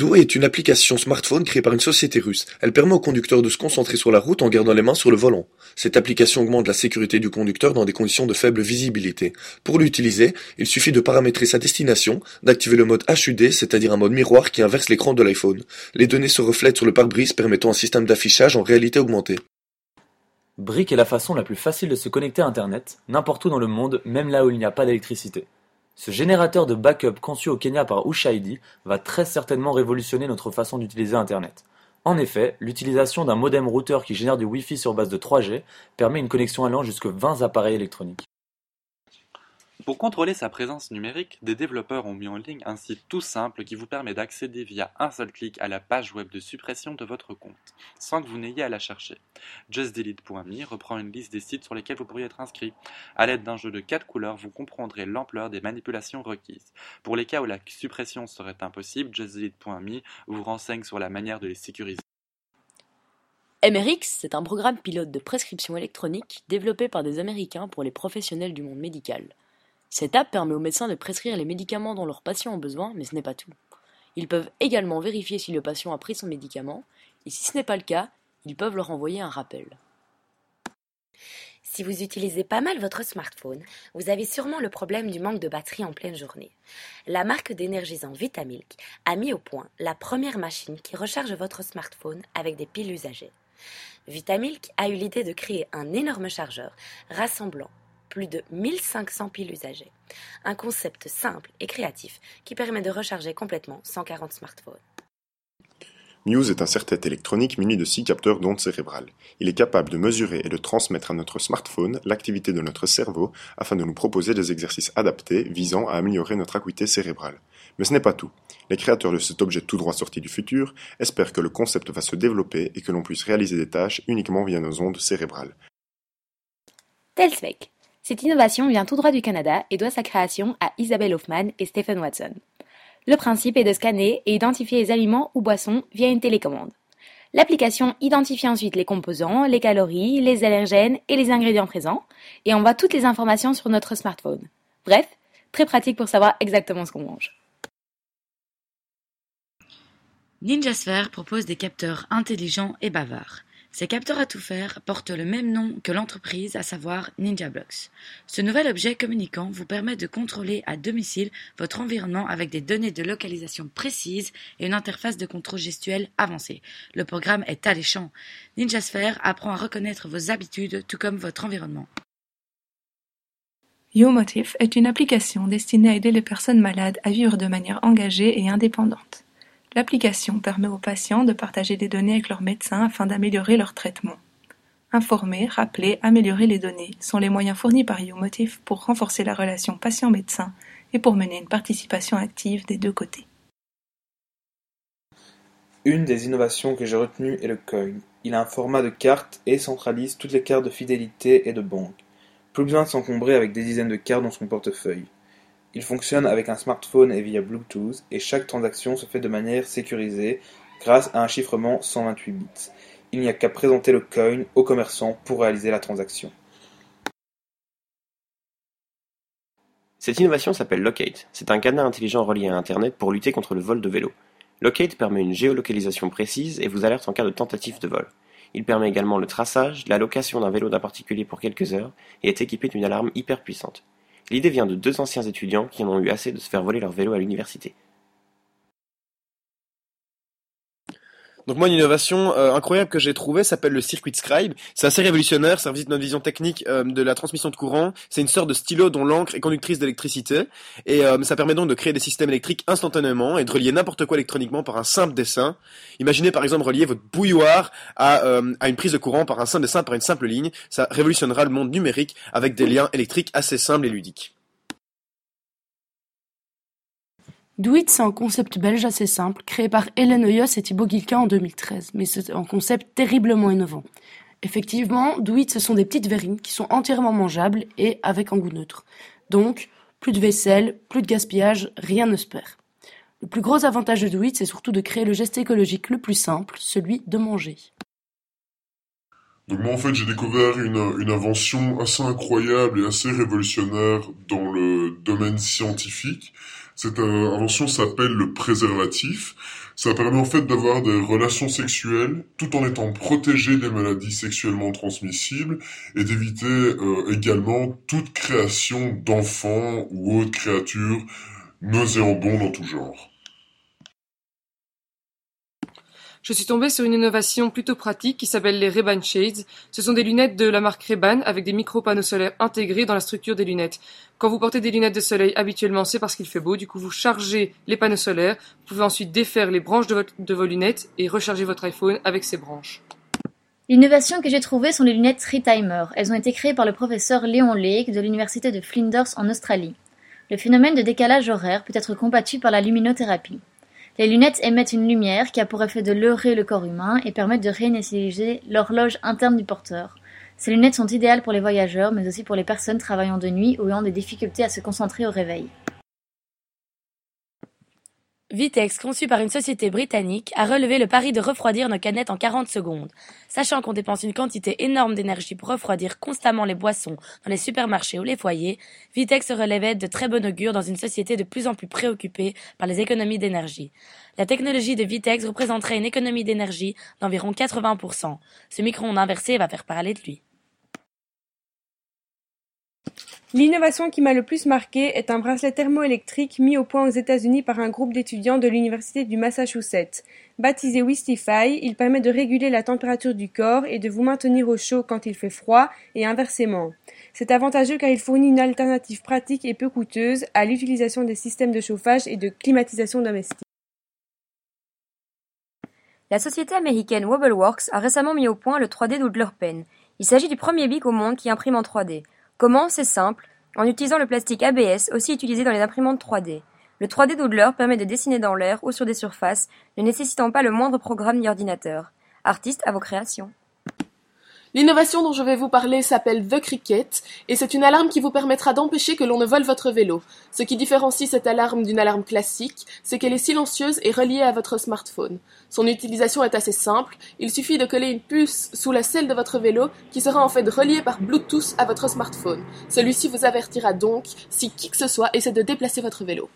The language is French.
Do est une application smartphone créée par une société russe. Elle permet au conducteur de se concentrer sur la route en gardant les mains sur le volant. Cette application augmente la sécurité du conducteur dans des conditions de faible visibilité. Pour l'utiliser, il suffit de paramétrer sa destination, d'activer le mode HUD, c'est-à-dire un mode miroir qui inverse l'écran de l'iPhone. Les données se reflètent sur le pare-brise permettant un système d'affichage en réalité augmentée. Brick est la façon la plus facile de se connecter à Internet, n'importe où dans le monde, même là où il n'y a pas d'électricité. Ce générateur de backup conçu au Kenya par Ushaidi va très certainement révolutionner notre façon d'utiliser Internet. En effet, l'utilisation d'un modem routeur qui génère du Wi-Fi sur base de 3G permet une connexion allant jusque 20 appareils électroniques. Pour contrôler sa présence numérique, des développeurs ont mis en ligne un site tout simple qui vous permet d'accéder via un seul clic à la page web de suppression de votre compte, sans que vous n'ayez à la chercher. JustDelete.me reprend une liste des sites sur lesquels vous pourriez être inscrit. À l'aide d'un jeu de 4 couleurs, vous comprendrez l'ampleur des manipulations requises. Pour les cas où la suppression serait impossible, JustDelete.me vous renseigne sur la manière de les sécuriser. MRX, c'est un programme pilote de prescription électronique développé par des Américains pour les professionnels du monde médical. Cette app permet aux médecins de prescrire les médicaments dont leurs patients ont besoin, mais ce n'est pas tout. Ils peuvent également vérifier si le patient a pris son médicament, et si ce n'est pas le cas, ils peuvent leur envoyer un rappel. Si vous utilisez pas mal votre smartphone, vous avez sûrement le problème du manque de batterie en pleine journée. La marque d'énergisant Vitamilk a mis au point la première machine qui recharge votre smartphone avec des piles usagées. Vitamilk a eu l'idée de créer un énorme chargeur rassemblant plus de 1500 piles usagées. Un concept simple et créatif qui permet de recharger complètement 140 smartphones. Muse est un serre-tête électronique muni de six capteurs d'ondes cérébrales. Il est capable de mesurer et de transmettre à notre smartphone l'activité de notre cerveau afin de nous proposer des exercices adaptés visant à améliorer notre acuité cérébrale. Mais ce n'est pas tout. Les créateurs de cet objet tout droit sorti du futur espèrent que le concept va se développer et que l'on puisse réaliser des tâches uniquement via nos ondes cérébrales. Telsvec. Cette innovation vient tout droit du Canada et doit sa création à Isabelle Hoffman et Stephen Watson. Le principe est de scanner et identifier les aliments ou boissons via une télécommande. L'application identifie ensuite les composants, les calories, les allergènes et les ingrédients présents et envoie toutes les informations sur notre smartphone. Bref, très pratique pour savoir exactement ce qu'on mange. Ninjasphere propose des capteurs intelligents et bavards. Ces capteurs à tout faire portent le même nom que l'entreprise, à savoir NinjaBlocks. Ce nouvel objet communicant vous permet de contrôler à domicile votre environnement avec des données de localisation précises et une interface de contrôle gestuel avancée. Le programme est alléchant. Ninjasphere apprend à reconnaître vos habitudes tout comme votre environnement. YouMotif est une application destinée à aider les personnes malades à vivre de manière engagée et indépendante. L'application permet aux patients de partager des données avec leur médecin afin d'améliorer leur traitement. Informer, rappeler, améliorer les données sont les moyens fournis par YouMotif pour renforcer la relation patient-médecin et pour mener une participation active des deux côtés. Une des innovations que j'ai retenues est le coin. Il a un format de carte et centralise toutes les cartes de fidélité et de banque. Plus besoin de s'encombrer avec des dizaines de cartes dans son portefeuille. Il fonctionne avec un smartphone et via Bluetooth, et chaque transaction se fait de manière sécurisée grâce à un chiffrement 128 bits. Il n'y a qu'à présenter le coin au commerçant pour réaliser la transaction. Cette innovation s'appelle Locate. C'est un cadenas intelligent relié à Internet pour lutter contre le vol de vélo. Locate permet une géolocalisation précise et vous alerte en cas de tentative de vol. Il permet également le traçage, la location d'un vélo d'un particulier pour quelques heures et est équipé d'une alarme hyper puissante. L'idée vient de deux anciens étudiants qui en ont eu assez de se faire voler leur vélo à l'université. Donc moi, une innovation euh, incroyable que j'ai trouvée s'appelle le Circuit Scribe. C'est assez révolutionnaire, ça visite notre vision technique euh, de la transmission de courant. C'est une sorte de stylo dont l'encre est conductrice d'électricité. Et euh, ça permet donc de créer des systèmes électriques instantanément et de relier n'importe quoi électroniquement par un simple dessin. Imaginez par exemple relier votre bouilloire à, à une prise de courant par un simple dessin, par une simple ligne. Ça révolutionnera le monde numérique avec des liens électriques assez simples et ludiques. Doit, c'est un concept belge assez simple, créé par Hélène Oyos et Thibaut Guilquin en 2013, mais c'est un concept terriblement innovant. Effectivement, Doit, ce sont des petites verrines qui sont entièrement mangeables et avec un goût neutre. Donc, plus de vaisselle, plus de gaspillage, rien ne se perd. Le plus gros avantage de Doit, c'est surtout de créer le geste écologique le plus simple, celui de manger. Donc moi en fait j'ai découvert une invention assez incroyable et assez révolutionnaire dans le domaine scientifique Cette euh, invention s'appelle le préservatif. Ça permet en fait d'avoir des relations sexuelles tout en étant protégé des maladies sexuellement transmissibles et d'éviter euh, également toute création d'enfants ou autres créatures nauséabondes en tout genre. Je suis tombée sur une innovation plutôt pratique qui s'appelle les Ray-Ban Shades. Ce sont des lunettes de la marque Ray-Ban avec des micro-panneaux solaires intégrés dans la structure des lunettes. Quand vous portez des lunettes de soleil habituellement, c'est parce qu'il fait beau. Du coup, vous chargez les panneaux solaires. Vous pouvez ensuite défaire les branches de, vos lunettes et recharger votre iPhone avec ces branches. L'innovation que j'ai trouvée sont les lunettes Retimer. Elles ont été créées par le professeur Léon Lake de l'université de Flinders en Australie. Le phénomène de décalage horaire peut être combattu par la luminothérapie. Les lunettes émettent une lumière qui a pour effet de leurrer le corps humain et permettent de réinitialiser l'horloge interne du porteur. Ces lunettes sont idéales pour les voyageurs, mais aussi pour les personnes travaillant de nuit ou ayant des difficultés à se concentrer au réveil. Vitex, conçu par une société britannique, a relevé le pari de refroidir nos canettes en 40 secondes. Sachant qu'on dépense une quantité énorme d'énergie pour refroidir constamment les boissons dans les supermarchés ou les foyers, Vitex se relevait de très bon augure dans une société de plus en plus préoccupée par les économies d'énergie. La technologie de Vitex représenterait une économie d'énergie d'environ 80%. Ce micro-ondes inversé va faire parler de lui. L'innovation qui m'a le plus marqué est un bracelet thermoélectrique mis au point aux États-Unis par un groupe d'étudiants de l'Université du Massachusetts. Baptisé Wistify, il permet de réguler la température du corps et de vous maintenir au chaud quand il fait froid et inversement. C'est avantageux car il fournit une alternative pratique et peu coûteuse à l'utilisation des systèmes de chauffage et de climatisation domestique. La société américaine Wobbleworks a récemment mis au point le 3D Doodler Pen. Il s'agit du premier bic au monde qui imprime en 3D. Comment C'est simple, en utilisant le plastique ABS aussi utilisé dans les imprimantes 3D. Le 3D Doodler permet de dessiner dans l'air ou sur des surfaces, ne nécessitant pas le moindre programme ni ordinateur. Artiste à vos créations. L'innovation dont je vais vous parler s'appelle The Cricket et c'est une alarme qui vous permettra d'empêcher que l'on ne vole votre vélo. Ce qui différencie cette alarme d'une alarme classique, c'est qu'elle est silencieuse et reliée à votre smartphone. Son utilisation est assez simple, il suffit de coller une puce sous la selle de votre vélo qui sera en fait reliée par Bluetooth à votre smartphone. Celui-ci vous avertira donc si qui que ce soit essaie de déplacer votre vélo.